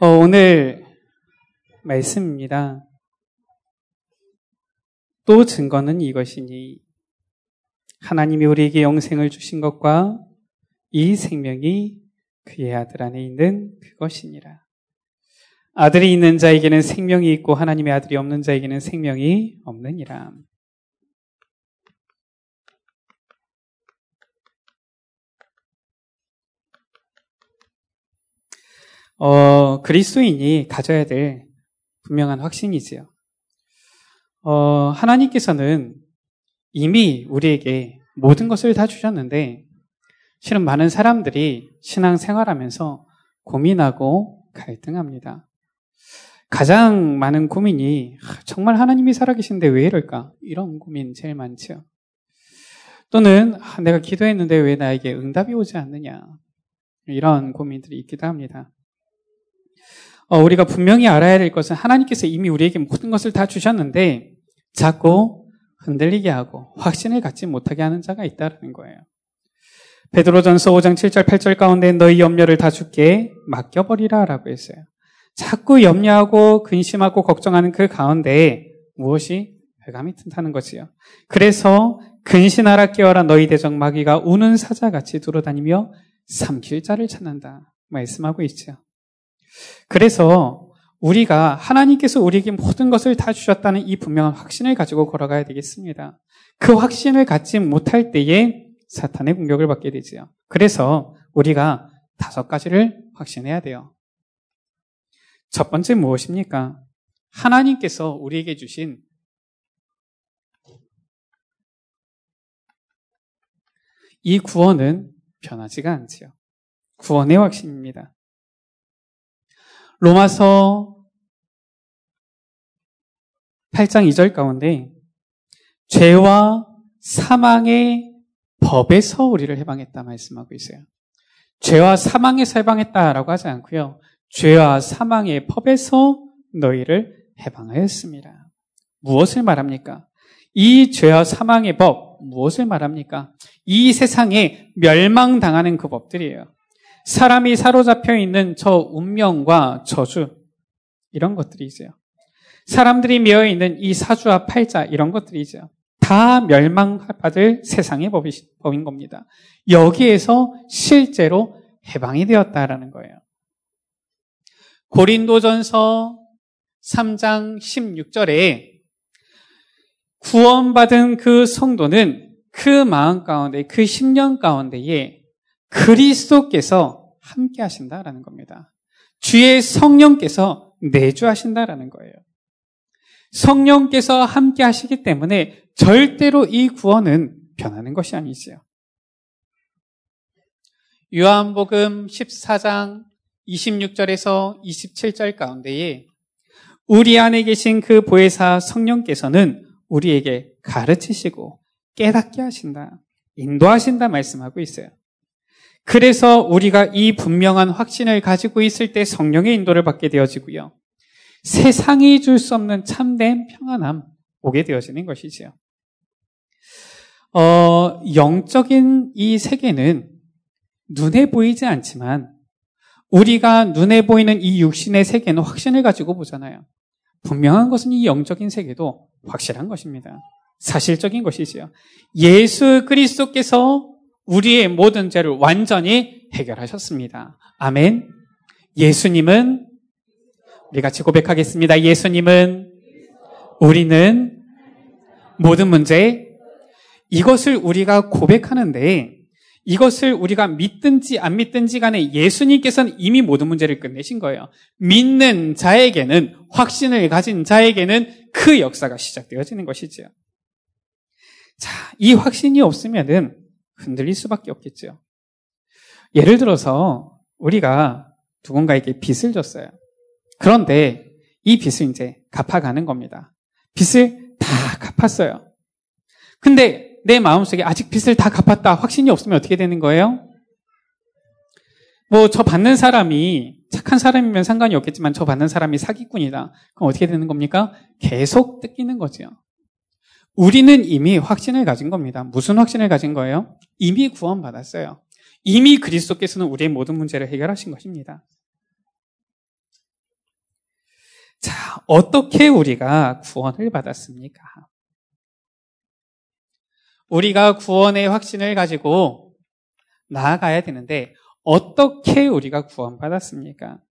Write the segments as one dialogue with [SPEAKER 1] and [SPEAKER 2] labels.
[SPEAKER 1] 어, 오늘 말씀입니다. 또 증거는 이것이니 하나님이 우리에게 영생을 주신 것과 이 생명이 그의 아들 안에 있는 그것이니라. 아들이 있는 자에게는 생명이 있고 하나님의 아들이 없는 자에게는 생명이 없느니라. 어, 그리스도인이 가져야 될 분명한 확신이지요. 어, 하나님께서는 이미 우리에게 모든 것을 다 주셨는데, 실은 많은 사람들이 신앙 생활하면서 고민하고 갈등합니다. 가장 많은 고민이 정말 하나님이 살아계신데 왜 이럴까? 이런 고민 제일 많죠. 또는 내가 기도했는데 왜 나에게 응답이 오지 않느냐? 이런 고민들이 있기도 합니다. 어, 우리가 분명히 알아야 될 것은 하나님께서 이미 우리에게 모든 것을 다 주셨는데 자꾸 흔들리게 하고 확신을 갖지 못하게 하는 자가 있다는 거예요. 베드로전서 5장 7절 8절 가운데 너희 염려를 다 주께 맡겨버리라라고 했어요. 자꾸 염려하고 근심하고 걱정하는 그 가운데 무엇이 배감이 튼다는 거지요. 그래서 근신하라 깨어라 너희 대적 마귀가 우는 사자같이 돌아다니며 삼킬 자를 찾는다 말씀하고 있죠. 그래서 우리가 하나님께서 우리에게 모든 것을 다 주셨다는 이 분명한 확신을 가지고 걸어가야 되겠습니다. 그 확신을 갖지 못할 때에 사탄의 공격을 받게 되지요. 그래서 우리가 다섯 가지를 확신해야 돼요. 첫 번째 무엇입니까? 하나님께서 우리에게 주신 이 구원은 변하지가 않지요. 구원의 확신입니다. 로마서 8장 2절 가운데 죄와 사망의 법에서 우리를 해방했다 말씀하고 있어요. 죄와 사망에서 해방했다라고 하지 않고요. 죄와 사망의 법에서 너희를 해방하였습니다. 무엇을 말합니까? 이 죄와 사망의 법, 무엇을 말합니까? 이 세상에 멸망당하는 그 법들이에요. 사람이 사로잡혀 있는 저 운명과 저주, 이런 것들이 있어요. 사람들이 매여 있는 이 사주와 팔자, 이런 것들이 있어요. 다 멸망받을 세상의 법인 겁니다. 여기에서 실제로 해방이 되었다라는 거예요. 고린도전서 3장 16절에 구원받은 그 성도는 그 마음 가운데, 그 10년 가운데에 그리스도께서 함께 하신다라는 겁니다. 주의 성령께서 내주하신다라는 거예요. 성령께서 함께 하시기 때문에 절대로 이 구원은 변하는 것이 아니지요. 요한복음 14장 26절에서 27절 가운데에 우리 안에 계신 그 보혜사 성령께서는 우리에게 가르치시고 깨닫게 하신다. 인도하신다 말씀하고 있어요. 그래서 우리가 이 분명한 확신을 가지고 있을 때 성령의 인도를 받게 되어지고요. 세상이 줄 수 없는 참된 평안함 오게 되어지는 것이지요. 어, 영적인 이 세계는 눈에 보이지 않지만 우리가 눈에 보이는 이 육신의 세계는 확신을 가지고 보잖아요. 분명한 것은 이 영적인 세계도 확실한 것입니다. 사실적인 것이지요. 예수 그리스도께서 우리의 모든 죄를 완전히 해결하셨습니다. 아멘. 예수님은 우리 같이 고백하겠습니다. 예수님은 우리는 모든 문제 이것을 우리가 고백하는데 이것을 우리가 믿든지 안 믿든지 간에 예수님께서는 이미 모든 문제를 끝내신 거예요. 믿는 자에게는 확신을 가진 자에게는 그 역사가 시작되어지는 것이지요. 자, 이 확신이 없으면은 흔들릴 수밖에 없겠죠. 예를 들어서 우리가 누군가에게 빚을 줬어요. 그런데 이 빚을 이제 갚아가는 겁니다. 빚을 다 갚았어요. 근데 내 마음속에 아직 빚을 다 갚았다 확신이 없으면 어떻게 되는 거예요? 뭐 저 받는 사람이 착한 사람이면 상관이 없겠지만 저 받는 사람이 사기꾼이다. 그럼 어떻게 되는 겁니까? 계속 뜯기는 거죠. 우리는 이미 확신을 가진 겁니다. 무슨 확신을 가진 거예요? 이미 구원받았어요. 이미 그리스도께서는 우리의 모든 문제를 해결하신 것입니다. 어떻게 우리가 구원을 받았습니까? 우리가 구원의 확신을 가지고 나아가야 되는데 어떻게 우리가 구원받았습니까?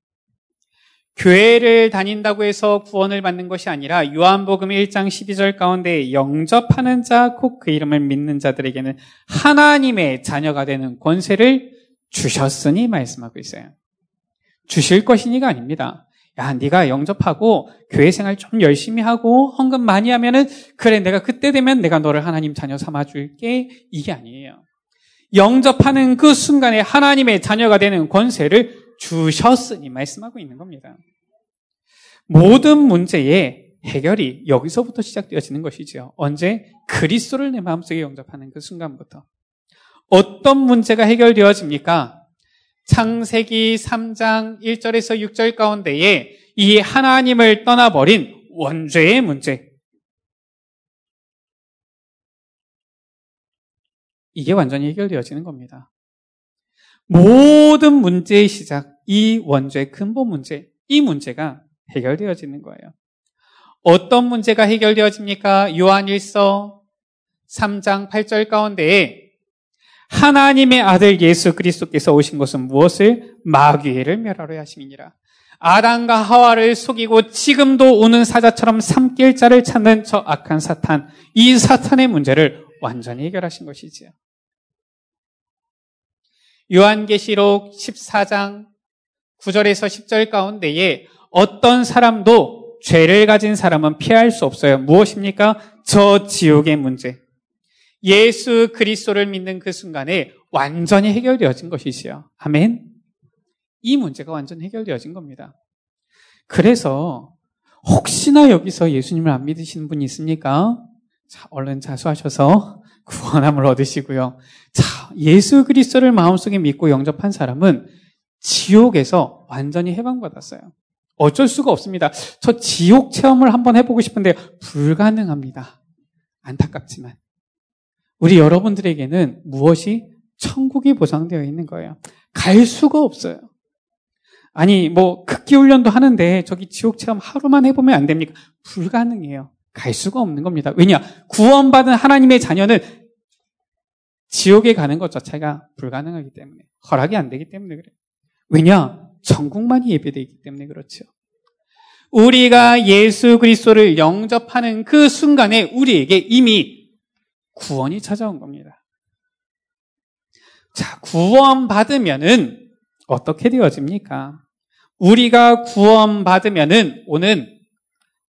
[SPEAKER 1] 교회를 다닌다고 해서 구원을 받는 것이 아니라 요한복음 1장 12절 가운데 영접하는 자, 곧그 이름을 믿는 자들에게는 하나님의 자녀가 되는 권세를 주셨으니 말씀하고 있어요. 주실 것이니가 아닙니다. 야, 네가 영접하고 교회 생활 좀 열심히 하고 헌금 많이 하면은 그래 내가 그때 되면 내가 너를 하나님 자녀 삼아 줄게. 이게 아니에요. 영접하는 그 순간에 하나님의 자녀가 되는 권세를 주셨으니 말씀하고 있는 겁니다. 모든 문제의 해결이 여기서부터 시작되어지는 것이지요. 언제 그리스도를 내 마음속에 영접하는 그 순간부터 어떤 문제가 해결되어집니까? 창세기 3장 1절에서 6절 가운데에 이 하나님을 떠나버린 원죄의 문제. 이게 완전히 해결되어지는 겁니다. 모든 문제의 시작, 이 원죄의 근본 문제, 이 문제가 해결되어지는 거예요. 어떤 문제가 해결되어집니까? 요한일서 3장 8절 가운데에 하나님의 아들 예수 그리스도께서 오신 것은 무엇을 마귀를 멸하려 하심이니라. 아담과 하와를 속이고 지금도 오는 사자처럼 삼킬 자를 찾는 저 악한 사탄, 이 사탄의 문제를 완전히 해결하신 것이지요. 요한계시록 14장 9절에서 10절 가운데에 어떤 사람도 죄를 가진 사람은 피할 수 없어요. 무엇입니까? 저 지옥의 문제. 예수 그리스도를 믿는 그 순간에 완전히 해결되어진 것이지요. 아멘. 이 문제가 완전히 해결되어진 겁니다. 그래서 혹시나 여기서 예수님을 안 믿으시는 분이 있습니까? 자, 얼른 자수하셔서 구원함을 얻으시고요. 자, 예수 그리스도를 마음속에 믿고 영접한 사람은 지옥에서 완전히 해방받았어요. 어쩔 수가 없습니다. 저 지옥 체험을 한번 해보고 싶은데 불가능합니다. 안타깝지만. 우리 여러분들에게는 무엇이 천국이 보장되어 있는 거예요. 갈 수가 없어요. 아니, 뭐, 극기 훈련도 하는데 저기 지옥 체험 하루만 해보면 안 됩니까? 불가능해요. 갈 수가 없는 겁니다. 왜냐? 구원받은 하나님의 자녀는 지옥에 가는 것 자체가 불가능하기 때문에, 허락이 안 되기 때문에 그래요. 왜냐? 전국만이 예배되기 때문에 그렇죠. 우리가 예수 그리스도를 영접하는 그 순간에 우리에게 이미 구원이 찾아온 겁니다. 자, 구원받으면은 어떻게 되어집니까? 우리가 구원받으면은 오는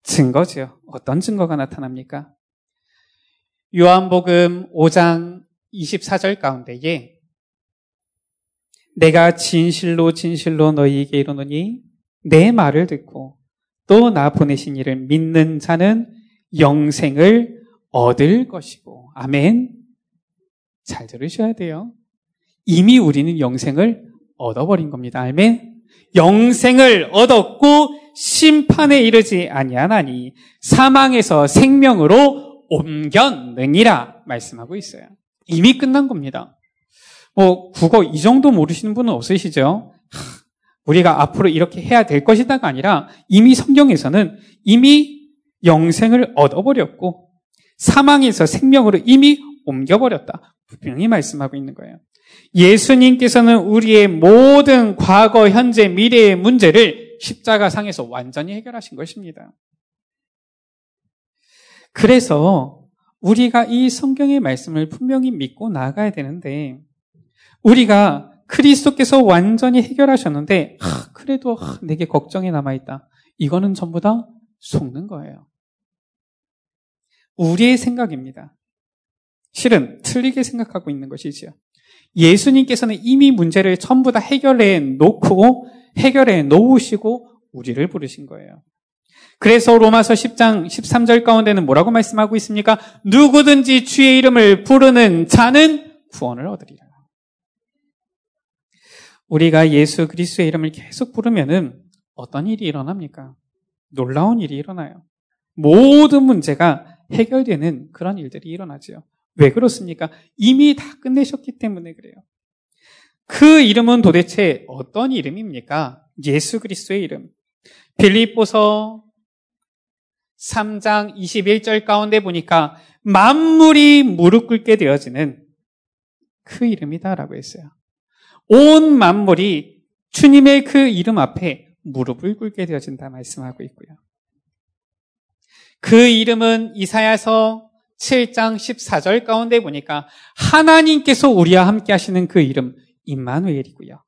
[SPEAKER 1] 증거지요. 어떤 증거가 나타납니까? 요한복음 5장 24절 가운데에 내가 진실로 진실로 너희에게 이르노니 내 말을 듣고 또 나 보내신 이를 믿는 자는 영생을 얻을 것이고 아멘. 잘 들으셔야 돼요. 이미 우리는 영생을 얻어버린 겁니다. 아멘. 영생을 얻었고 심판에 이르지 아니하나니 사망에서 생명으로 옮겼느니라 말씀하고 있어요. 이미 끝난 겁니다. 뭐 국어 이 정도 모르시는 분은 없으시죠? 우리가 앞으로 이렇게 해야 될 것이다가 아니라 이미 성경에서는 이미 영생을 얻어버렸고 사망에서 생명으로 이미 옮겨버렸다. 분명히 말씀하고 있는 거예요. 예수님께서는 우리의 모든 과거, 현재, 미래의 문제를 십자가 상에서 완전히 해결하신 것입니다. 그래서 우리가 이 성경의 말씀을 분명히 믿고 나아가야 되는데 우리가 그리스도께서 완전히 해결하셨는데 하, 그래도 하, 내게 걱정이 남아 있다. 이거는 전부 다 속는 거예요. 우리의 생각입니다. 실은 틀리게 생각하고 있는 것이지요. 예수님께서는 이미 문제를 전부 다 해결해 놓고 해결해 놓으시고 우리를 부르신 거예요. 그래서 로마서 10장 13절 가운데는 뭐라고 말씀하고 있습니까? 누구든지 주의 이름을 부르는 자는 구원을 얻으리라. 우리가 예수 그리스도의 이름을 계속 부르면은 어떤 일이 일어납니까? 놀라운 일이 일어나요. 모든 문제가 해결되는 그런 일들이 일어나죠. 왜 그렇습니까? 이미 다 끝내셨기 때문에 그래요. 그 이름은 도대체 어떤 이름입니까? 예수 그리스도의 이름. 빌립보서 3장 21절 가운데 보니까 만물이 무릎 꿇게 되어지는 그 이름이다라고 했어요. 온 만물이 주님의 그 이름 앞에 무릎을 꿇게 되어진다 말씀하고 있고요. 그 이름은 이사야서 7장 14절 가운데 보니까 하나님께서 우리와 함께 하시는 그 이름 임마누엘이고요.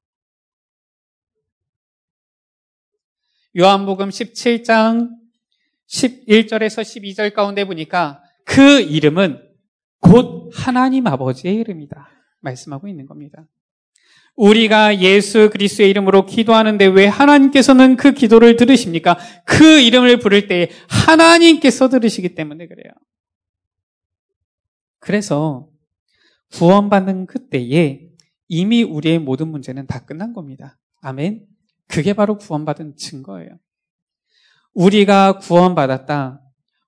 [SPEAKER 1] 요한복음 17장 11절에서 12절 가운데 보니까 그 이름은 곧 하나님 아버지의 이름이다. 말씀하고 있는 겁니다. 우리가 예수 그리스도의 이름으로 기도하는데 왜 하나님께서는 그 기도를 들으십니까? 그 이름을 부를 때 하나님께서 들으시기 때문에 그래요. 그래서 구원받는 그때에 이미 우리의 모든 문제는 다 끝난 겁니다. 아멘. 그게 바로 구원받은 증거예요. 우리가 구원받았다.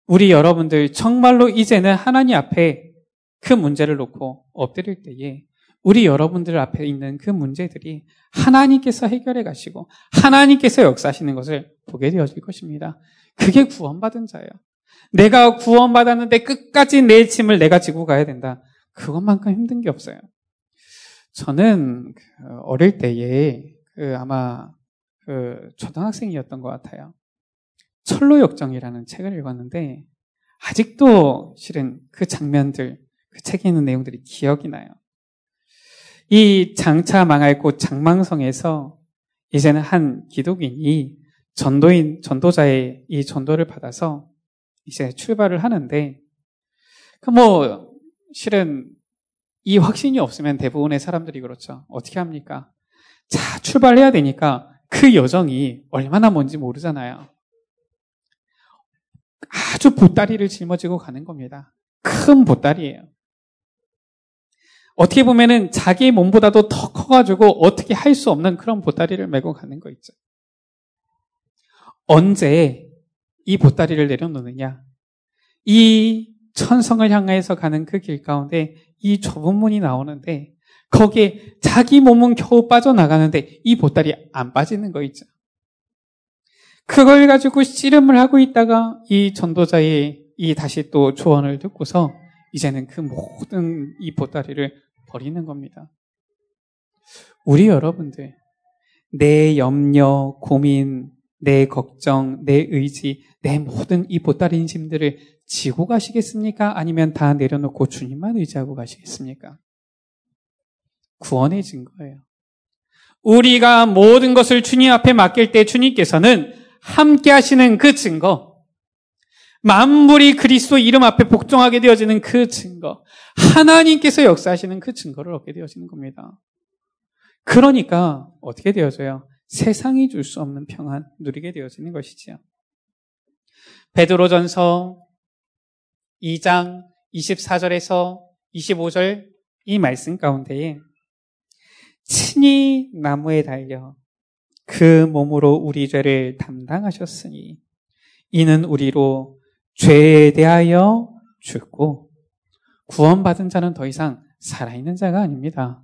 [SPEAKER 1] 우리 여러분들 정말로 이제는 하나님 앞에 그 문제를 놓고 엎드릴 때에 우리 여러분들 앞에 있는 그 문제들이 하나님께서 해결해 가시고 하나님께서 역사하시는 것을 보게 되어질 것입니다. 그게 구원받은 자예요. 내가 구원받았는데 끝까지 내 짐을 내가 지고 가야 된다. 그것만큼 힘든 게 없어요. 저는 그 어릴 때에 그 아마 그 초등학생이었던 것 같아요. 철로 역정이라는 책을 읽었는데 아직도 실은 그 장면들, 그 책에 있는 내용들이 기억이 나요. 이 장차 망할 곳 장망성에서 이제는 한 기독인이 전도인, 전도자의 이 전도를 받아서 이제 출발을 하는데, 그 뭐, 실은 이 확신이 없으면 대부분의 사람들이 그렇죠. 어떻게 합니까? 자, 출발해야 되니까 그 여정이 얼마나 먼지 모르잖아요. 아주 보따리를 짊어지고 가는 겁니다. 큰 보따리예요. 어떻게 보면은 자기 몸보다도 더 커가지고 어떻게 할 수 없는 그런 보따리를 메고 가는 거 있죠. 언제 이 보따리를 내려놓느냐? 이 천성을 향해서 가는 그 길 가운데 이 좁은 문이 나오는데 거기에 자기 몸은 겨우 빠져나가는데 이 보따리 안 빠지는 거 있죠. 그걸 가지고 씨름을 하고 있다가 이 전도자의 이 다시 또 조언을 듣고서 이제는 그 모든 이 보따리를 버리는 겁니다. 우리 여러분들, 내 염려, 고민, 내 걱정, 내 의지, 내 모든 이 보따리 짐들을 지고 가시겠습니까? 아니면 다 내려놓고 주님만 의지하고 가시겠습니까? 구원의 증거예요. 우리가 모든 것을 주님 앞에 맡길 때 주님께서는 함께 하시는 그 증거, 만물이 그리스도 이름 앞에 복종하게 되어지는 그 증거, 하나님께서 역사하시는 그 증거를 얻게 되어지는 겁니다. 그러니까 어떻게 되어져요? 세상이 줄 수 없는 평안 누리게 되어지는 것이지요. 베드로전서 2장 24절에서 25절 이 말씀 가운데에 친히 나무에 달려 그 몸으로 우리 죄를 담당하셨으니 이는 우리로 죄에 대하여 죽고 구원받은 자는 더 이상 살아있는 자가 아닙니다.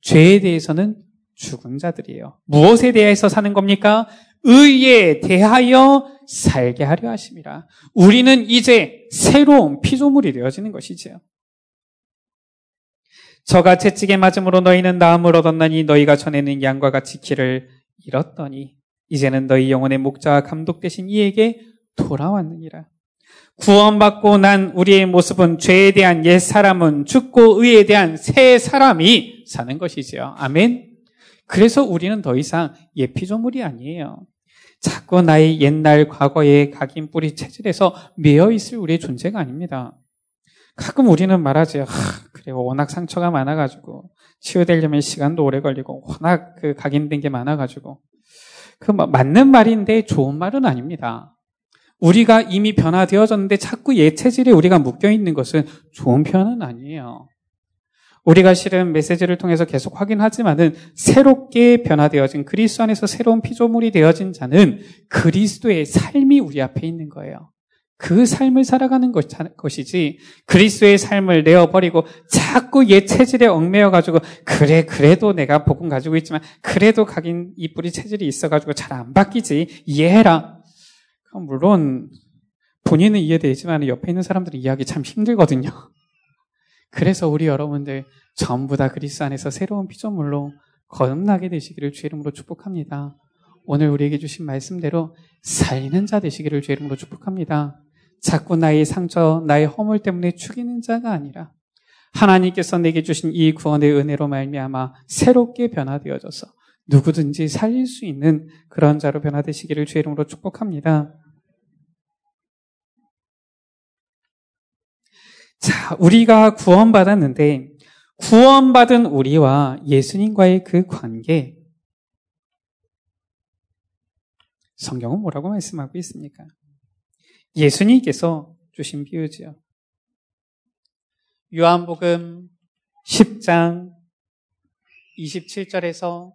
[SPEAKER 1] 죄에 대해서는 죽은 자들이에요. 무엇에 대해서 사는 겁니까? 의에 대하여 살게 하려 하십니다. 우리는 이제 새로운 피조물이 되어지는 것이지요. 저가 채찍에 맞음으로 너희는 나음을 얻었나니 너희가 전에는 양과 같이 길을 잃었더니 이제는 너희 영혼의 목자와 감독 되신 이에게 돌아왔느니라. 구원받고 난 우리의 모습은 죄에 대한 옛 사람은 죽고 의에 대한 새 사람이 사는 것이지요. 아멘. 그래서 우리는 더 이상 옛 피조물이 아니에요. 자꾸 나의 옛날 과거의 각인 뿌리 체질에서 매여 있을 우리의 존재가 아닙니다. 가끔 우리는 말하지, 아, 그래, 워낙 상처가 많아가지고, 치유되려면 시간도 오래 걸리고, 워낙 그 각인된 게 많아가지고. 그 맞는 말인데 좋은 말은 아닙니다. 우리가 이미 변화되어졌는데 자꾸 옛 체질에 우리가 묶여 있는 것은 좋은 표현은 아니에요. 우리가 실은 메시지를 통해서 계속 확인하지만은 새롭게 변화되어진 그리스도 안에서 새로운 피조물이 되어진 자는 그리스도의 삶이 우리 앞에 있는 거예요. 그 삶을 살아가는 것이지 그리스도의 삶을 내어버리고 자꾸 옛 체질에 얽매여 가지고 그래 그래도 내가 복음 가지고 있지만 그래도 각인 이 뿌리 체질이 있어 가지고 잘 안 바뀌지 이해해라. 물론 본인은 이해되지만 옆에 있는 사람들은 이해하기 참 힘들거든요. 그래서 우리 여러분들 전부 다 그리스 안에서 새로운 피조물로 거듭나게 되시기를 주 이름으로 축복합니다. 오늘 우리에게 주신 말씀대로 살리는 자 되시기를 주 이름으로 축복합니다. 자꾸 나의 상처, 나의 허물 때문에 죽이는 자가 아니라 하나님께서 내게 주신 이 구원의 은혜로 말미암아 새롭게 변화되어져서 누구든지 살릴 수 있는 그런 자로 변화되시기를 주 이름으로 축복합니다. 자, 우리가 구원받았는데 구원받은 우리와 예수님과의 그 관계 성경은 뭐라고 말씀하고 있습니까? 예수님께서 주신 비유지요. 요한복음 10장 27절에서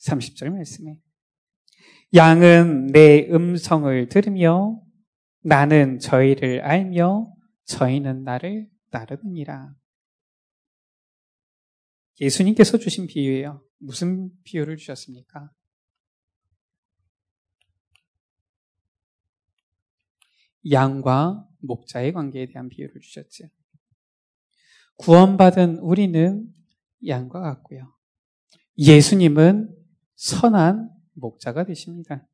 [SPEAKER 1] 30절 말씀에 양은 내 음성을 들으며 나는 저희를 알며 저희는 나를 따르느니라. 예수님께서 주신 비유예요. 무슨 비유를 주셨습니까? 양과 목자의 관계에 대한 비유를 주셨죠. 구원받은 우리는 양과 같고요. 예수님은 선한 목자가 되십니다.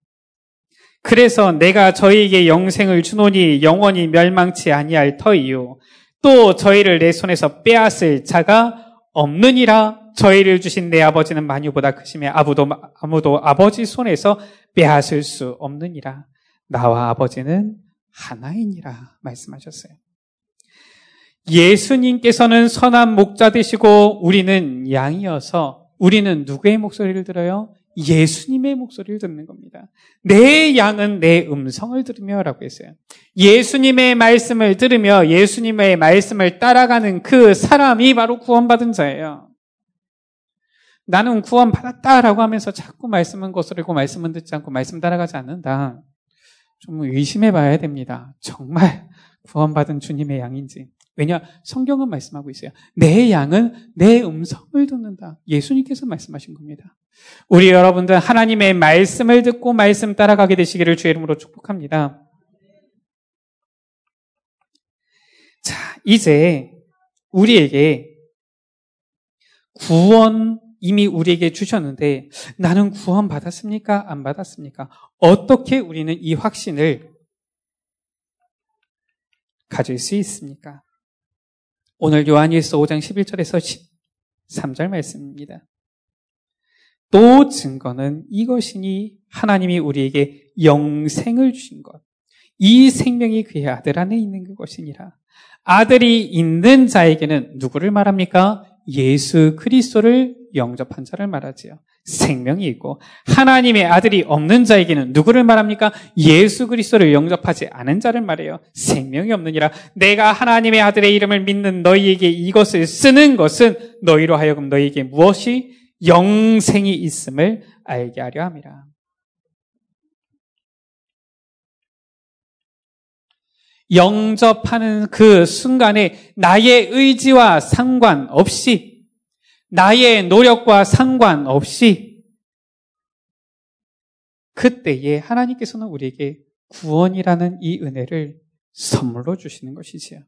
[SPEAKER 1] 그래서 내가 저희에게 영생을 주노니 영원히 멸망치 아니할 터이요. 또 저희를 내 손에서 빼앗을 자가 없느니라 저희를 주신 내 아버지는 만유보다 크심에 아무도, 아무도 아버지 손에서 빼앗을 수 없느니라. 나와 아버지는 하나이니라 말씀하셨어요. 예수님께서는 선한 목자 되시고 우리는 양이어서 우리는 누구의 목소리를 들어요? 예수님의 목소리를 듣는 겁니다. 내 양은 내 음성을 들으며 라고 했어요. 예수님의 말씀을 들으며 예수님의 말씀을 따라가는 그 사람이 바로 구원받은 자예요. 나는 구원받았다라고 하면서 자꾸 말씀은 거스르고 말씀은 듣지 않고 말씀 따라가지 않는다. 좀 의심해 봐야 됩니다. 정말 구원받은 주님의 양인지. 왜냐? 성경은 말씀하고 있어요. 내 양은 내 음성을 듣는다. 예수님께서 말씀하신 겁니다. 우리 여러분들 하나님의 말씀을 듣고 말씀 따라가게 되시기를 주의 이름으로 축복합니다. 자, 이제 우리에게 구원 이미 우리에게 주셨는데 나는 구원 받았습니까? 안 받았습니까? 어떻게 우리는 이 확신을 가질 수 있습니까? 오늘 요한일서 5장 11절에서 13절 말씀입니다. 또 증거는 이것이니 하나님이 우리에게 영생을 주신 것. 이 생명이 그의 아들 안에 있는 그것이니라. 아들이 있는 자에게는 누구를 말합니까? 예수 그리스도를 영접한 자를 말하지요. 생명이 있고 하나님의 아들이 없는 자에게는 누구를 말합니까? 예수 그리스도를 영접하지 않은 자를 말해요. 생명이 없느니라. 내가 하나님의 아들의 이름을 믿는 너희에게 이것을 쓰는 것은 너희로 하여금 너희에게 무엇이 영생이 있음을 알게 하려 함이라. 영접하는 그 순간에 나의 의지와 상관없이 나의 노력과 상관없이 그때에 하나님께서는 우리에게 구원이라는 이 은혜를 선물로 주시는 것이지요.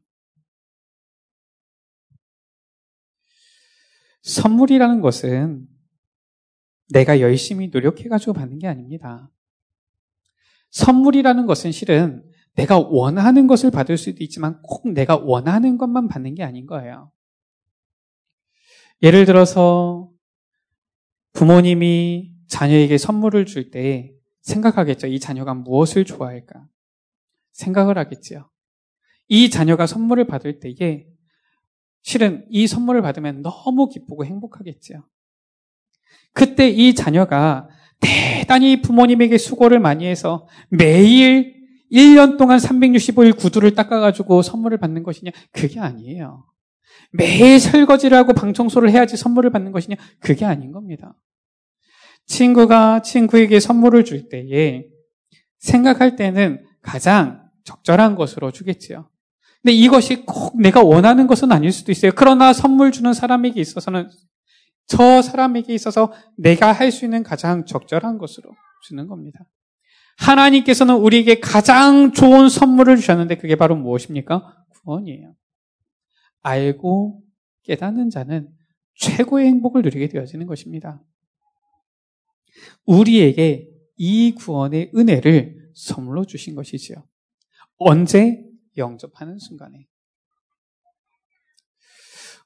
[SPEAKER 1] 선물이라는 것은 내가 열심히 노력해가지고 받는 게 아닙니다. 선물이라는 것은 실은 내가 원하는 것을 받을 수도 있지만 꼭 내가 원하는 것만 받는 게 아닌 거예요. 예를 들어서 부모님이 자녀에게 선물을 줄 때 생각하겠죠. 이 자녀가 무엇을 좋아할까? 생각을 하겠지요. 이 자녀가 선물을 받을 때에 실은 이 선물을 받으면 너무 기쁘고 행복하겠지요. 그때 이 자녀가 대단히 부모님에게 수고를 많이 해서 매일 1년 동안 365일 구두를 닦아가지고 선물을 받는 것이냐? 그게 아니에요. 매일 설거지를 하고 방 청소를 해야지 선물을 받는 것이냐? 그게 아닌 겁니다. 친구가 친구에게 선물을 줄 때에 생각할 때는 가장 적절한 것으로 주겠지요. 근데 이것이 꼭 내가 원하는 것은 아닐 수도 있어요. 그러나 선물 주는 사람에게 있어서는 저 사람에게 있어서 내가 할 수 있는 가장 적절한 것으로 주는 겁니다. 하나님께서는 우리에게 가장 좋은 선물을 주셨는데 그게 바로 무엇입니까? 구원이에요. 알고 깨닫는 자는 최고의 행복을 누리게 되어지는 것입니다. 우리에게 이 구원의 은혜를 선물로 주신 것이지요. 언제? 영접하는 순간에.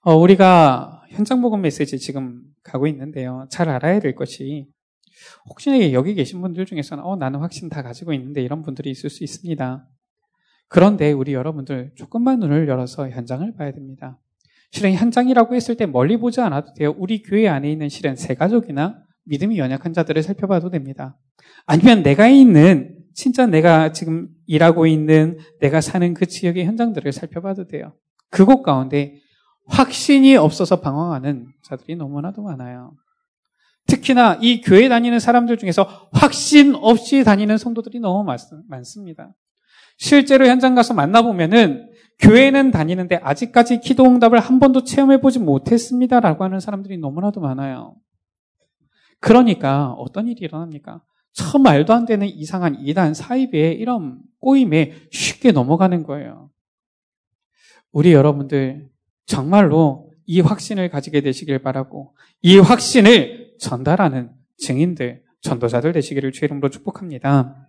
[SPEAKER 1] 어, 우리가 현장 복음 메시지 지금 가고 있는데요. 잘 알아야 될 것이 혹시 여기 계신 분들 중에서는 어, 나는 확신 다 가지고 있는데 이런 분들이 있을 수 있습니다. 그런데 우리 여러분들 조금만 눈을 열어서 현장을 봐야 됩니다. 실은 현장이라고 했을 때 멀리 보지 않아도 돼요. 우리 교회 안에 있는 실은 세 가족이나 믿음이 연약한 자들을 살펴봐도 됩니다. 아니면 내가 있는 진짜 내가 지금 일하고 있는 내가 사는 그 지역의 현장들을 살펴봐도 돼요. 그곳 가운데 확신이 없어서 방황하는 자들이 너무나도 많아요. 특히나 이 교회 다니는 사람들 중에서 확신 없이 다니는 성도들이 너무 많습니다. 실제로 현장 가서 만나보면은 교회는 다니는데 아직까지 기도 응답을 한 번도 체험해보지 못했습니다라고 하는 사람들이 너무나도 많아요. 그러니까 어떤 일이 일어납니까? 참 말도 안 되는 이상한 이단 사이비의 이런 꼬임에 쉽게 넘어가는 거예요. 우리 여러분들 정말로 이 확신을 가지게 되시길 바라고 이 확신을 전달하는 증인들, 전도자들 되시기를 주 이름으로 축복합니다.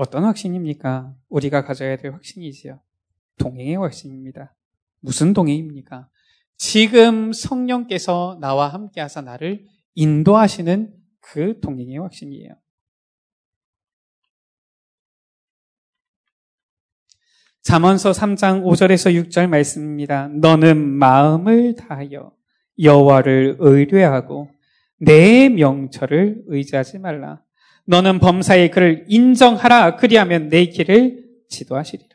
[SPEAKER 1] 어떤 확신입니까? 우리가 가져야 될 확신이지요. 동행의 확신입니다. 무슨 동행입니까? 지금 성령께서 나와 함께 하사 나를 인도하시는 그 동행의 확신이에요. 잠언서 3장 5절에서 6절 말씀입니다. 너는 마음을 다하여 여호와를 의뢰하고 내 명철을 의지하지 말라. 너는 범사의 그를 인정하라. 그리하면 내 길을 지도하시리라.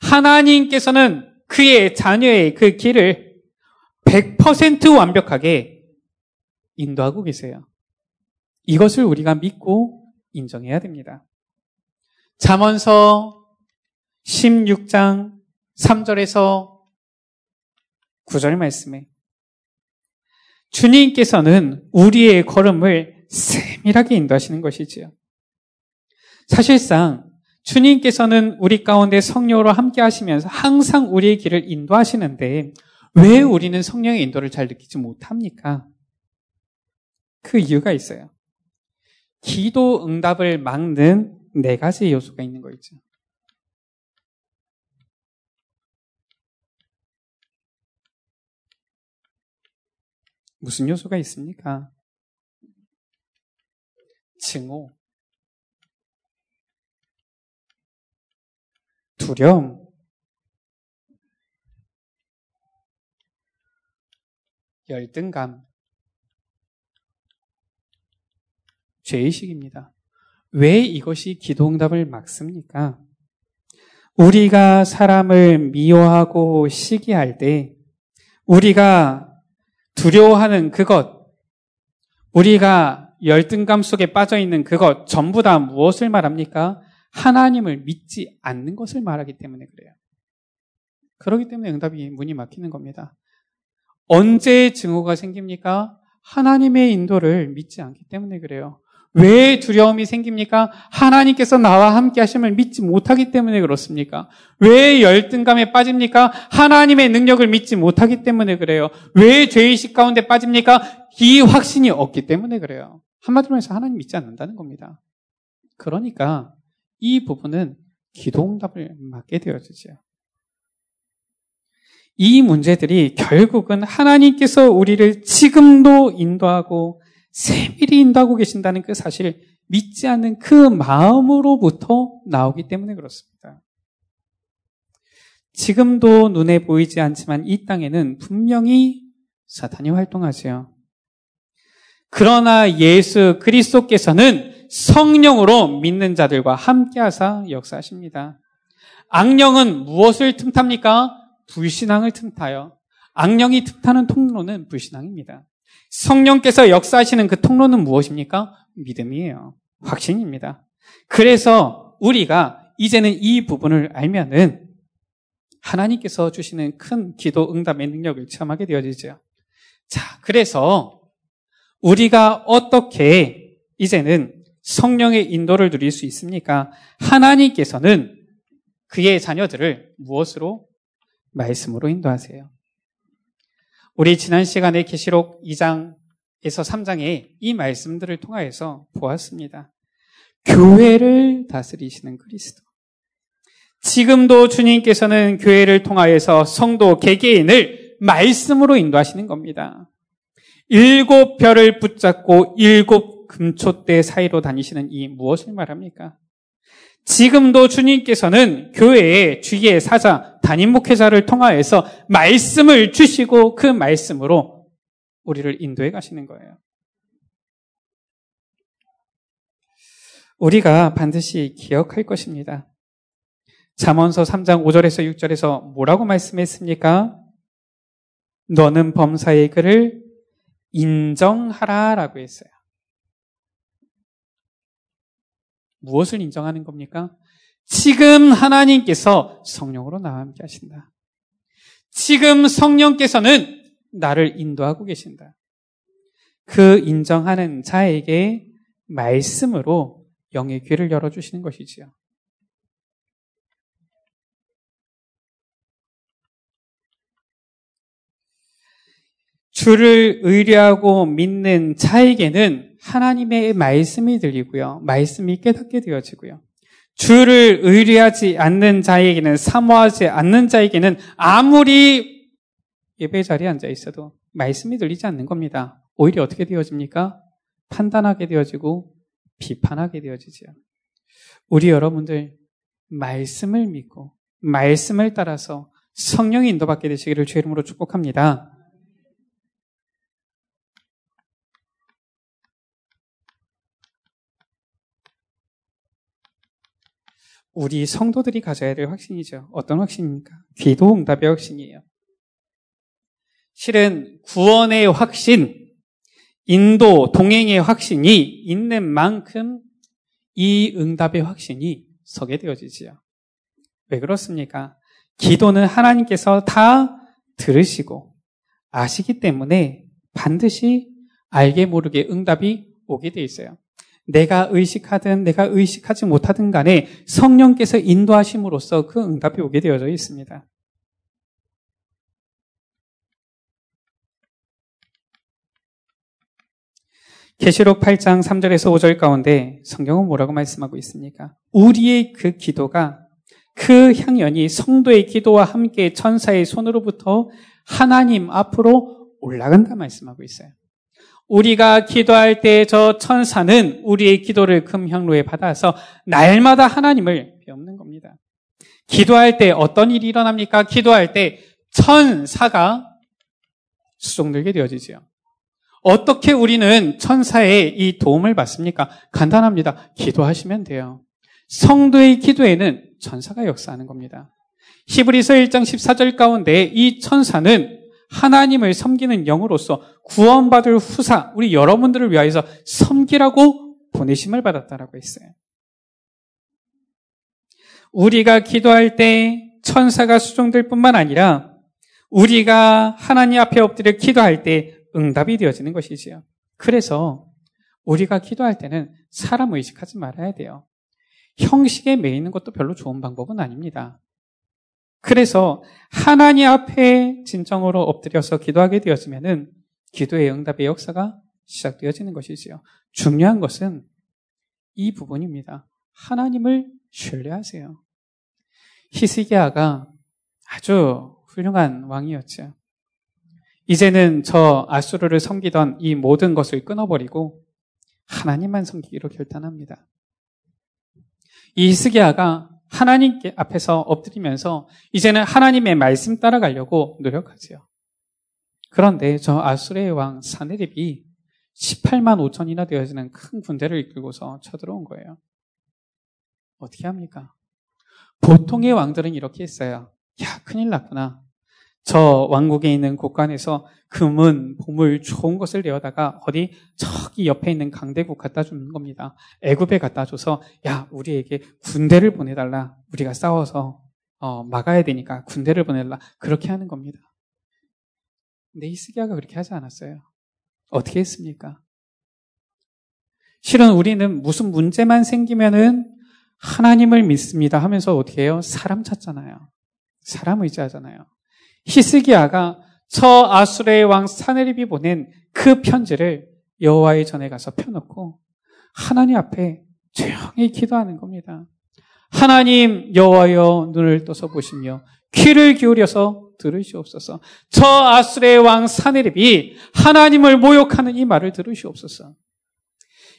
[SPEAKER 1] 하나님께서는 그의 자녀의 그 길을 100% 완벽하게 인도하고 계세요. 이것을 우리가 믿고 인정해야 됩니다. 잠언서 16장 3절에서 9절 말씀에 주님께서는 우리의 걸음을 세밀하게 인도하시는 것이지요. 사실상 주님께서는 우리 가운데 성령으로 함께 하시면서 항상 우리의 길을 인도하시는데 왜 우리는 성령의 인도를 잘 느끼지 못합니까? 그 이유가 있어요. 기도 응답을 막는 네 가지 요소가 있는 거 있죠. 무슨 요소가 있습니까? 증오, 두려움, 열등감, 죄의식입니다. 왜 이것이 기도응답을 막습니까? 우리가 사람을 미워하고 시기할 때 우리가 두려워하는 그것, 우리가 열등감 속에 빠져 있는 그것 전부 다 무엇을 말합니까? 하나님을 믿지 않는 것을 말하기 때문에 그래요. 그러기 때문에 응답이 문이 막히는 겁니다. 언제 증오가 생깁니까? 하나님의 인도를 믿지 않기 때문에 그래요. 왜 두려움이 생깁니까? 하나님께서 나와 함께 하심을 믿지 못하기 때문에 그렇습니까? 왜 열등감에 빠집니까? 하나님의 능력을 믿지 못하기 때문에 그래요. 왜 죄의식 가운데 빠집니까? 이 확신이 없기 때문에 그래요. 한마디로 해서 하나님 믿지 않는다는 겁니다. 그러니까 이 부분은 기도응답을 맞게 되어지죠. 이 문제들이 결국은 하나님께서 우리를 지금도 인도하고 세밀히 인도하고 계신다는 그 사실을 믿지 않는 그 마음으로부터 나오기 때문에 그렇습니다. 지금도 눈에 보이지 않지만 이 땅에는 분명히 사탄이 활동하지요. 그러나 예수 그리스도께서는 성령으로 믿는 자들과 함께하사 역사하십니다. 악령은 무엇을 틈탑니까? 불신앙을 틈타요. 악령이 틈타는 통로는 불신앙입니다. 성령께서 역사하시는 그 통로는 무엇입니까? 믿음이에요. 확신입니다. 그래서 우리가 이제는 이 부분을 알면은 하나님께서 주시는 큰 기도 응답의 능력을 체험하게 되어지죠. 자, 그래서 우리가 어떻게 이제는 성령의 인도를 누릴 수 있습니까? 하나님께서는 그의 자녀들을 무엇으로? 말씀으로 인도하세요. 우리 지난 시간에 계시록 2장에서 3장에 이 말씀들을 통하여서 보았습니다. 교회를 다스리시는 그리스도. 지금도 주님께서는 교회를 통하여서 성도 개개인을 말씀으로 인도하시는 겁니다. 일곱 별을 붙잡고 일곱 금초대 사이로 다니시는 이 무엇을 말합니까? 지금도 주님께서는 교회의 주의 사자, 담임 목회자를 통하여서 말씀을 주시고 그 말씀으로 우리를 인도해 가시는 거예요. 우리가 반드시 기억할 것입니다. 잠언서 3장 5절에서 6절에서 뭐라고 말씀했습니까? 너는 범사의 글을 인정하라라고 했어요. 무엇을 인정하는 겁니까? 지금 하나님께서 성령으로 나와 함께 하신다. 지금 성령께서는 나를 인도하고 계신다. 그 인정하는 자에게 말씀으로 영의 귀를 열어주시는 것이지요. 주를 의뢰하고 믿는 자에게는 하나님의 말씀이 들리고요. 말씀이 깨닫게 되어지고요. 주를 의뢰하지 않는 자에게는 사모하지 않는 자에게는 아무리 예배 자리에 앉아 있어도 말씀이 들리지 않는 겁니다. 오히려 어떻게 되어집니까? 판단하게 되어지고 비판하게 되어지죠. 우리 여러분들 말씀을 믿고 말씀을 따라서 성령이 인도받게 되시기를 주의 이름으로 축복합니다. 우리 성도들이 가져야 될 확신이죠. 어떤 확신입니까? 기도 응답의 확신이에요. 실은 구원의 확신, 인도, 동행의 확신이 있는 만큼 이 응답의 확신이 서게 되어지지요. 왜 그렇습니까? 기도는 하나님께서 다 들으시고 아시기 때문에 반드시 알게 모르게 응답이 오게 돼 있어요. 내가 의식하든 내가 의식하지 못하든 간에 성령께서 인도하심으로써 그 응답이 오게 되어져 있습니다. 계시록 8장 3절에서 5절 가운데 성경은 뭐라고 말씀하고 있습니까? 우리의 그 기도가 그 향연이 성도의 기도와 함께 천사의 손으로부터 하나님 앞으로 올라간다 말씀하고 있어요. 우리가 기도할 때 저 천사는 우리의 기도를 금향로에 받아서 날마다 하나님을 배우는 겁니다. 기도할 때 어떤 일이 일어납니까? 기도할 때 천사가 수종들게 되어지지요. 어떻게 우리는 천사의 이 도움을 받습니까? 간단합니다. 기도하시면 돼요. 성도의 기도에는 천사가 역사하는 겁니다. 히브리서 1장 14절 가운데 이 천사는 하나님을 섬기는 영으로서 구원받을 후사, 우리 여러분들을 위하여서 섬기라고 보내심을 받았다라고 했어요. 우리가 기도할 때 천사가 수종될 뿐만 아니라 우리가 하나님 앞에 엎드려 기도할 때 응답이 되어지는 것이지요. 그래서 우리가 기도할 때는 사람 의식하지 말아야 돼요. 형식에 매이는 것도 별로 좋은 방법은 아닙니다. 그래서 하나님 앞에 진정으로 엎드려서 기도하게 되었으면은 기도의 응답의 역사가 시작되어지는 것이지요. 중요한 것은 이 부분입니다. 하나님을 신뢰하세요. 히스기야가 아주 훌륭한 왕이었죠. 이제는 저 아수르를 섬기던 이 모든 것을 끊어버리고 하나님만 섬기기로 결단합니다. 이 히스기야가 하나님 앞에서 엎드리면서 이제는 하나님의 말씀 따라가려고 노력하지요. 그런데 저 아수르의 왕 사네립이 18만 5천이나 되어지는 큰 군대를 이끌고서 쳐들어온 거예요. 어떻게 합니까? 보통의 왕들은 이렇게 했어요. 야, 큰일 났구나. 저 왕국에 있는 곳간에서 금은, 보물, 좋은 것을 내어다가 어디 저기 옆에 있는 강대국 갖다 주는 겁니다. 애굽에 갖다 줘서 야 우리에게 군대를 보내달라. 우리가 싸워서 어, 막아야 되니까 군대를 보내라. 그렇게 하는 겁니다. 근데 히스기야가 그렇게 하지 않았어요. 어떻게 했습니까? 실은 우리는 무슨 문제만 생기면은 하나님을 믿습니다 하면서 어떻게 해요? 사람 찾잖아요. 사람 의지하잖아요. 히스기야가 저 아수레의 왕 사네립이 보낸 그 편지를 여호와의 전에 가서 펴놓고 하나님 앞에 조용히 기도하는 겁니다. 하나님 여호와여 눈을 떠서 보시며 귀를 기울여서 들으시옵소서. 저 아수레의 왕 사네립이 하나님을 모욕하는 이 말을 들으시옵소서.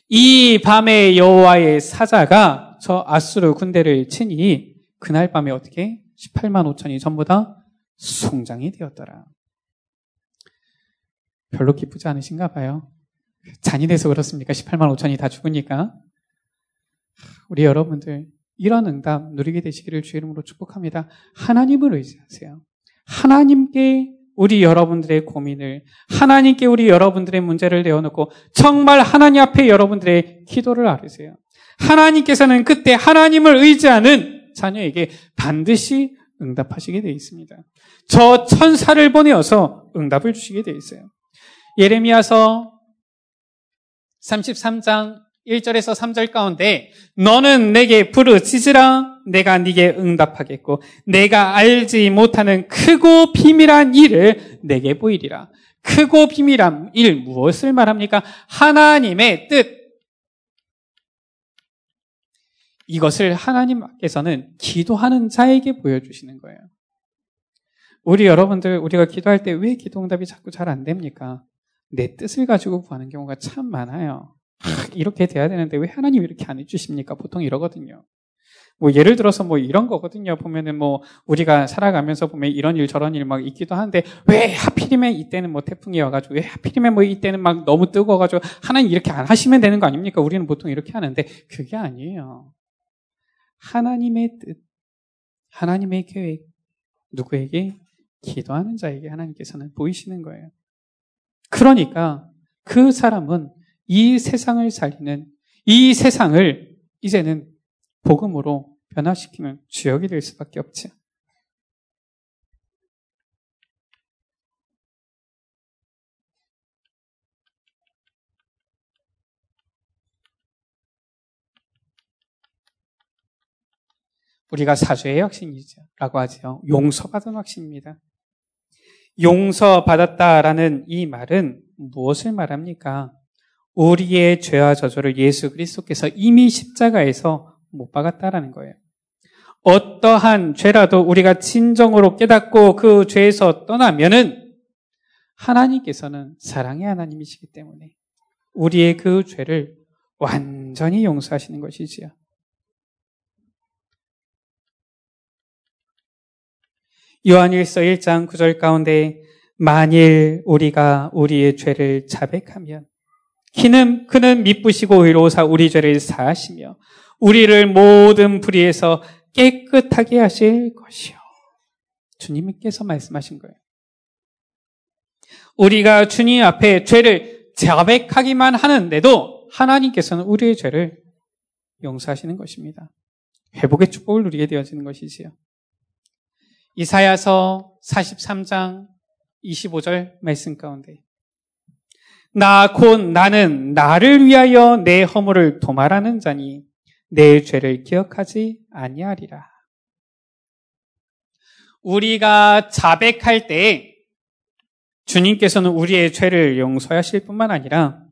[SPEAKER 1] 이 밤에 여호와의 사자가 저 아수르 군대를 치니 그날 밤에 어떻게 18만 5천이 전부 다 송장이 되었더라. 별로 기쁘지 않으신가 봐요. 잔인해서 그렇습니까? 18만 5천이 다 죽으니까. 우리 여러분들 이런 응답 누리게 되시기를 주의 이름으로 축복합니다. 하나님을 의지하세요. 하나님께 우리 여러분들의 고민을 하나님께 우리 여러분들의 문제를 내어놓고 정말 하나님 앞에 여러분들의 기도를 아르세요. 하나님께서는 그때 하나님을 의지하는 자녀에게 반드시 응답하시게 되어 있습니다. 저 천사를 보내어서 응답을 주시게 되어 있어요. 예레미야서 33장 1절에서 3절 가운데 너는 내게 부르짖으라 내가 네게 응답하겠고 내가 알지 못하는 크고 비밀한 일을 내게 보이리라. 크고 비밀한 일 무엇을 말합니까? 하나님의 뜻. 이것을 하나님께서는 기도하는 자에게 보여주시는 거예요. 우리 여러분들 우리가 기도할 때 왜 기도 응답이 자꾸 잘 안 됩니까? 내 뜻을 가지고 구하는 경우가 참 많아요. 이렇게 돼야 되는데 왜 하나님이 이렇게 안 해주십니까? 보통 이러거든요. 뭐 예를 들어서 뭐 이런 거거든요. 보면은 뭐 우리가 살아가면서 보면 이런 일 저런 일 막 있기도 한데 왜 하필이면 이때는 뭐 태풍이 와가지고 왜 하필이면 뭐 이때는 막 너무 뜨거워가지고 하나님 이렇게 안 하시면 되는 거 아닙니까? 우리는 보통 이렇게 하는데 그게 아니에요. 하나님의 뜻, 하나님의 계획, 누구에게 기도하는 자에게 하나님께서는 보이시는 거예요. 그러니까 그 사람은 이 세상을 살리는 이 세상을 이제는 복음으로 변화시키는 주역이 될 수밖에 없지. 우리가 사죄의 확신이라고 하죠. 용서받은 확신입니다. 용서받았다라는 이 말은 무엇을 말합니까? 우리의 죄와 저주를 예수 그리스도께서 이미 십자가에서 못 박았다라는 거예요. 어떠한 죄라도 우리가 진정으로 깨닫고 그 죄에서 떠나면은 하나님께서는 사랑의 하나님이시기 때문에 우리의 그 죄를 완전히 용서하시는 것이지요. 요한일서 1장 9절 가운데 만일 우리가 우리의 죄를 자백하면 그는 그는 미쁘시고 의로사 우리 죄를 사하시며 우리를 모든 불의에서 깨끗하게 하실 것이요. 주님께서 말씀하신 거예요. 우리가 주님 앞에 죄를 자백하기만 하는데도 하나님께서는 우리의 죄를 용서하시는 것입니다. 회복의 축복을 누리게 되어지는 것이지요. 이사야서 43장 25절 말씀 가운데 나 곧 나는 나를 위하여 내 허물을 도말하는 자니 내 죄를 기억하지 아니하리라. 우리가 자백할 때 주님께서는 우리의 죄를 용서하실 뿐만 아니라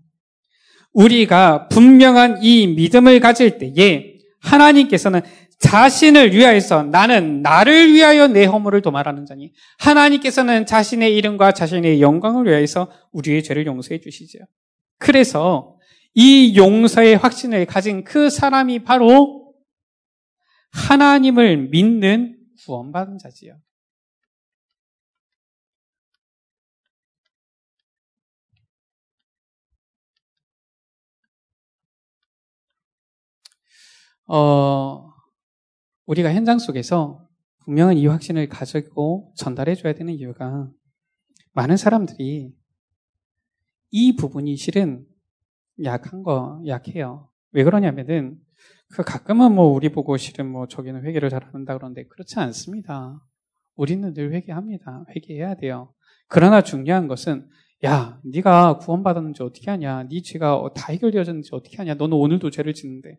[SPEAKER 1] 우리가 분명한 이 믿음을 가질 때에 하나님께서는 자신을 위하여서 나는 나를 위하여 내 허물을 도말하는 자니 하나님께서는 자신의 이름과 자신의 영광을 위하여서 우리의 죄를 용서해 주시죠. 그래서 이 용서의 확신을 가진 그 사람이 바로 하나님을 믿는 구원받은 자지요. 어, 우리가 현장 속에서 분명한 이 확신을 가지고 전달해 줘야 되는 이유가 많은 사람들이 이 부분이 실은 약한 거, 약해요. 왜 그러냐면은 그 가끔은 뭐 우리 보고 실은 뭐 저기는 회개를 잘한다 그러는데 그렇지 않습니다. 우리는 늘 회개합니다. 회개해야 돼요. 그러나 중요한 것은 야, 네가 구원받았는지 어떻게 하냐? 네 죄가 다 해결되어졌는지 어떻게 하냐? 너는 오늘도 죄를 짓는데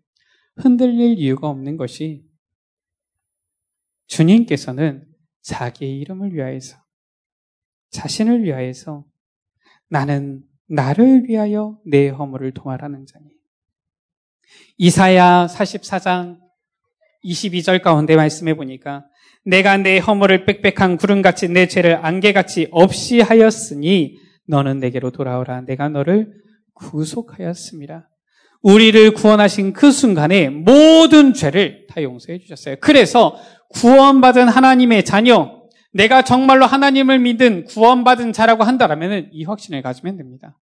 [SPEAKER 1] 흔들릴 이유가 없는 것이 주님께서는 자기의 이름을 위하여서 자신을 위하여서 나는 나를 위하여 내 허물을 도말하는 자니. 이사야 44장 22절 가운데 말씀해 보니까 내가 내 허물을 빽빽한 구름같이 내 죄를 안개같이 없이 하였으니 너는 내게로 돌아오라. 내가 너를 구속하였습니다. 우리를 구원하신 그 순간에 모든 죄를 다 용서해 주셨어요. 그래서 구원받은 하나님의 자녀, 내가 정말로 하나님을 믿은 구원받은 자라고 한다면 이 확신을 가지면 됩니다.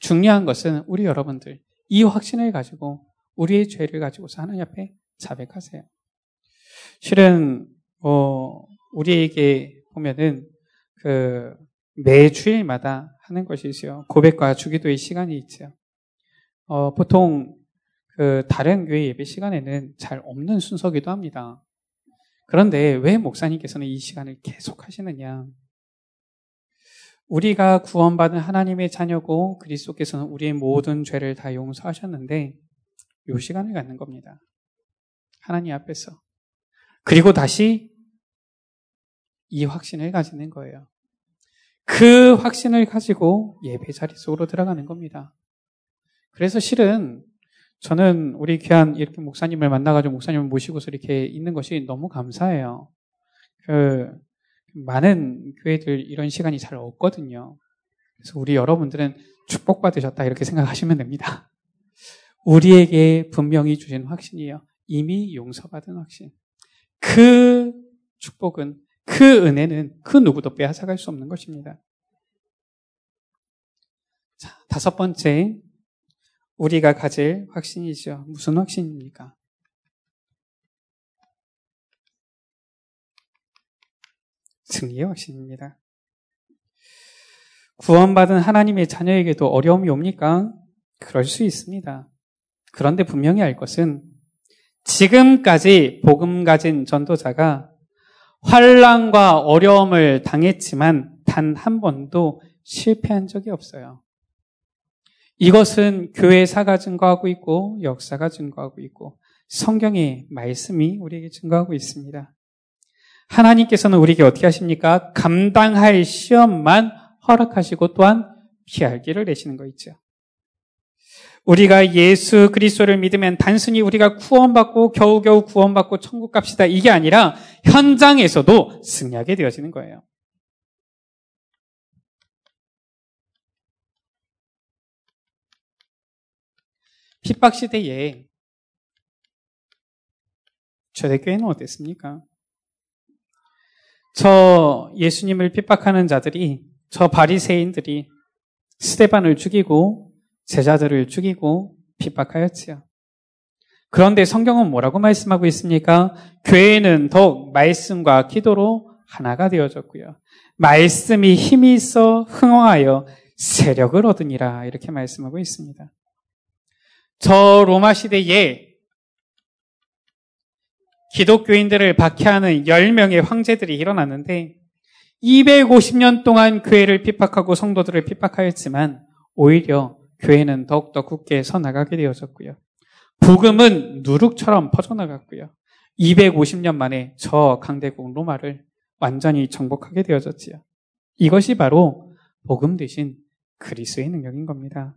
[SPEAKER 1] 중요한 것은 우리 여러분들 이 확신을 가지고 우리의 죄를 가지고서 하나님 앞에 자백하세요. 실은 어, 우리에게 보면은 그 매주일마다 하는 것이 있어요. 고백과 주기도의 시간이 있죠. 어, 보통 그 다른 교회 예배 시간에는 잘 없는 순서기도 합니다. 그런데 왜 목사님께서는 이 시간을 계속 하시느냐? 우리가 구원받은 하나님의 자녀고 그리스도께서는 우리의 모든 죄를 다 용서하셨는데 이 시간을 갖는 겁니다. 하나님 앞에서. 그리고 다시 이 확신을 가지는 거예요. 그 확신을 가지고 예배 자리 속으로 들어가는 겁니다. 그래서 실은 저는 우리 귀한 이렇게 목사님을 만나가지고 목사님을 모시고서 이렇게 있는 것이 너무 감사해요. 그, 많은 교회들 이런 시간이 잘 없거든요. 그래서 우리 여러분들은 축복받으셨다 이렇게 생각하시면 됩니다. 우리에게 분명히 주신 확신이에요. 이미 용서받은 확신. 그 축복은, 그 은혜는 그 누구도 빼앗아갈 수 없는 것입니다. 자, 다섯 번째, 우리가 가질 확신이죠. 무슨 확신입니까? 승리의 확신입니다. 구원받은 하나님의 자녀에게도 어려움이 옵니까? 그럴 수 있습니다. 그런데 분명히 알 것은 지금까지 복음 가진 전도자가 환란과 어려움을 당했지만 단 한 번도 실패한 적이 없어요. 이것은 교회 사가 증거하고 있고 역사가 증거하고 있고 성경의 말씀이 우리에게 증거하고 있습니다. 하나님께서는 우리에게 어떻게 하십니까? 감당할 시험만 허락하시고 또한 피할 길을 내시는 거 있죠. 우리가 예수 그리스도를 믿으면 단순히 우리가 구원받고 겨우겨우 구원받고 천국 갑시다 이게 아니라 현장에서도 승리하게 되어지는 거예요. 핍박 시대에 초대교회는 어땠습니까? 저 예수님을 핍박하는 자들이 저 바리새인들이 스테반을 죽이고 제자들을 죽이고 핍박하였지요. 그런데 성경은 뭐라고 말씀하고 있습니까? 교회는 더욱 말씀과 기도로 하나가 되어졌고요. 말씀이 힘이 있어 흥황하여 세력을 얻으니라 이렇게 말씀하고 있습니다. 저 로마 시대에 기독교인들을 박해하는 10명의 황제들이 일어났는데 250년 동안 교회를 핍박하고 성도들을 핍박하였지만 오히려 교회는 더욱더 굳게 서나가게 되어졌고요. 복음은 누룩처럼 퍼져나갔고요. 250년 만에 저 강대국 로마를 완전히 정복하게 되어졌지요. 이것이 바로 복음 대신 그리스의 능력인 겁니다.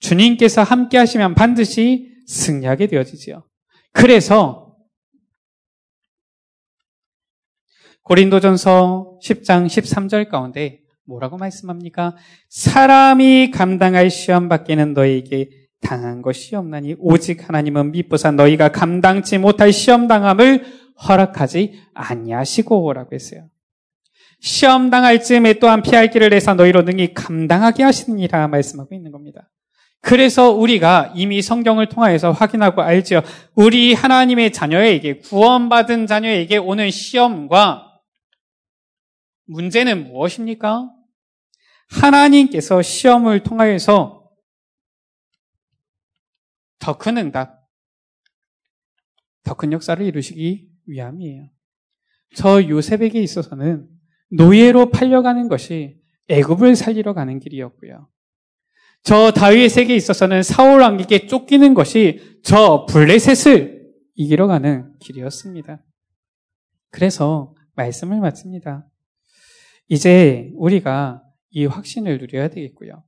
[SPEAKER 1] 주님께서 함께 하시면 반드시 승리하게 되어지지요. 그래서 고린도전서 10장 13절 가운데 뭐라고 말씀합니까? 사람이 감당할 시험 밖에는 너에게 당한 것이 없나니 오직 하나님은 미쁘사 너희가 감당치 못할 시험 당함을 허락하지 아니하시고라고 했어요. 시험 당할 즈음에 또한 피할 길을 내서 너희로 능히 감당하게 하시니라 말씀하고 있는 겁니다. 그래서 우리가 이미 성경을 통하여서 확인하고 알지요. 우리 하나님의 자녀에게 구원받은 자녀에게 오는 시험과 문제는 무엇입니까? 하나님께서 시험을 통하여서 더 큰 응답, 더 큰 역사를 이루시기 위함이에요. 저 요셉에게 있어서는 노예로 팔려가는 것이 애굽을 살리러 가는 길이었고요. 저 다윗에게 있어서는 사울 왕에게 쫓기는 것이 저 블레셋을 이기러 가는 길이었습니다. 그래서 말씀을 마칩니다. 이제 우리가 이 확신을 누려야 되겠고요.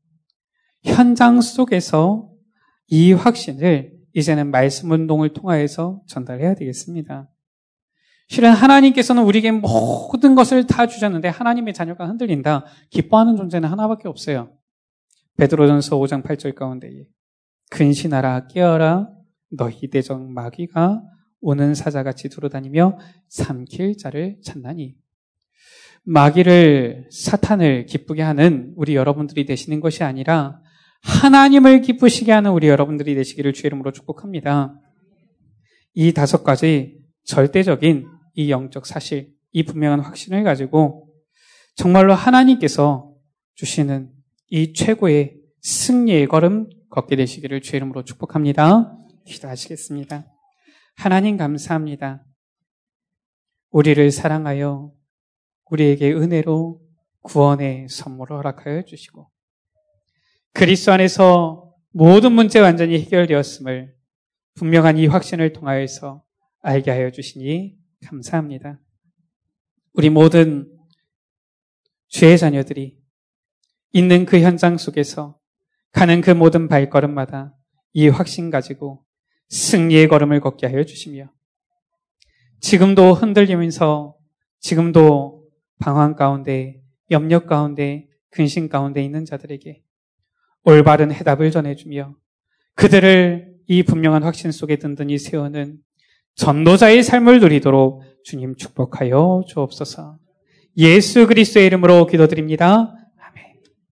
[SPEAKER 1] 현장 속에서 이 확신을 이제는 말씀 운동을 통하여서 전달해야 되겠습니다. 실은 하나님께서는 우리에게 모든 것을 다 주셨는데 하나님의 자녀가 흔들린다. 기뻐하는 존재는 하나밖에 없어요. 베드로전서 5장 8절 가운데 근신하라 깨어라 너희 대적 마귀가 오는 사자같이 두루다니며 삼킬 자를 찾나니 마귀를 사탄을 기쁘게 하는 우리 여러분들이 되시는 것이 아니라 하나님을 기쁘시게 하는 우리 여러분들이 되시기를 주의 이름으로 축복합니다. 이 다섯 가지 절대적인 이 영적 사실, 이 분명한 확신을 가지고 정말로 하나님께서 주시는 이 최고의 승리의 걸음 걷게 되시기를 주의 이름으로 축복합니다. 기도하시겠습니다. 하나님 감사합니다. 우리를 사랑하여 우리에게 은혜로 구원의 선물을 허락하여 주시고 그리스도 안에서 모든 문제 완전히 해결되었음을 분명한 이 확신을 통하여서 알게 하여 주시니 감사합니다. 우리 모든 죄의 자녀들이 있는 그 현장 속에서 가는 그 모든 발걸음마다 이 확신 가지고 승리의 걸음을 걷게 하여 주시며 지금도 흔들리면서 지금도 방황 가운데 염려 가운데 근심 가운데 있는 자들에게 올바른 해답을 전해주며 그들을 이 분명한 확신 속에 든든히 세우는 전도자의 삶을 누리도록 주님 축복하여 주옵소서. 예수 그리스도의 이름으로 기도드립니다.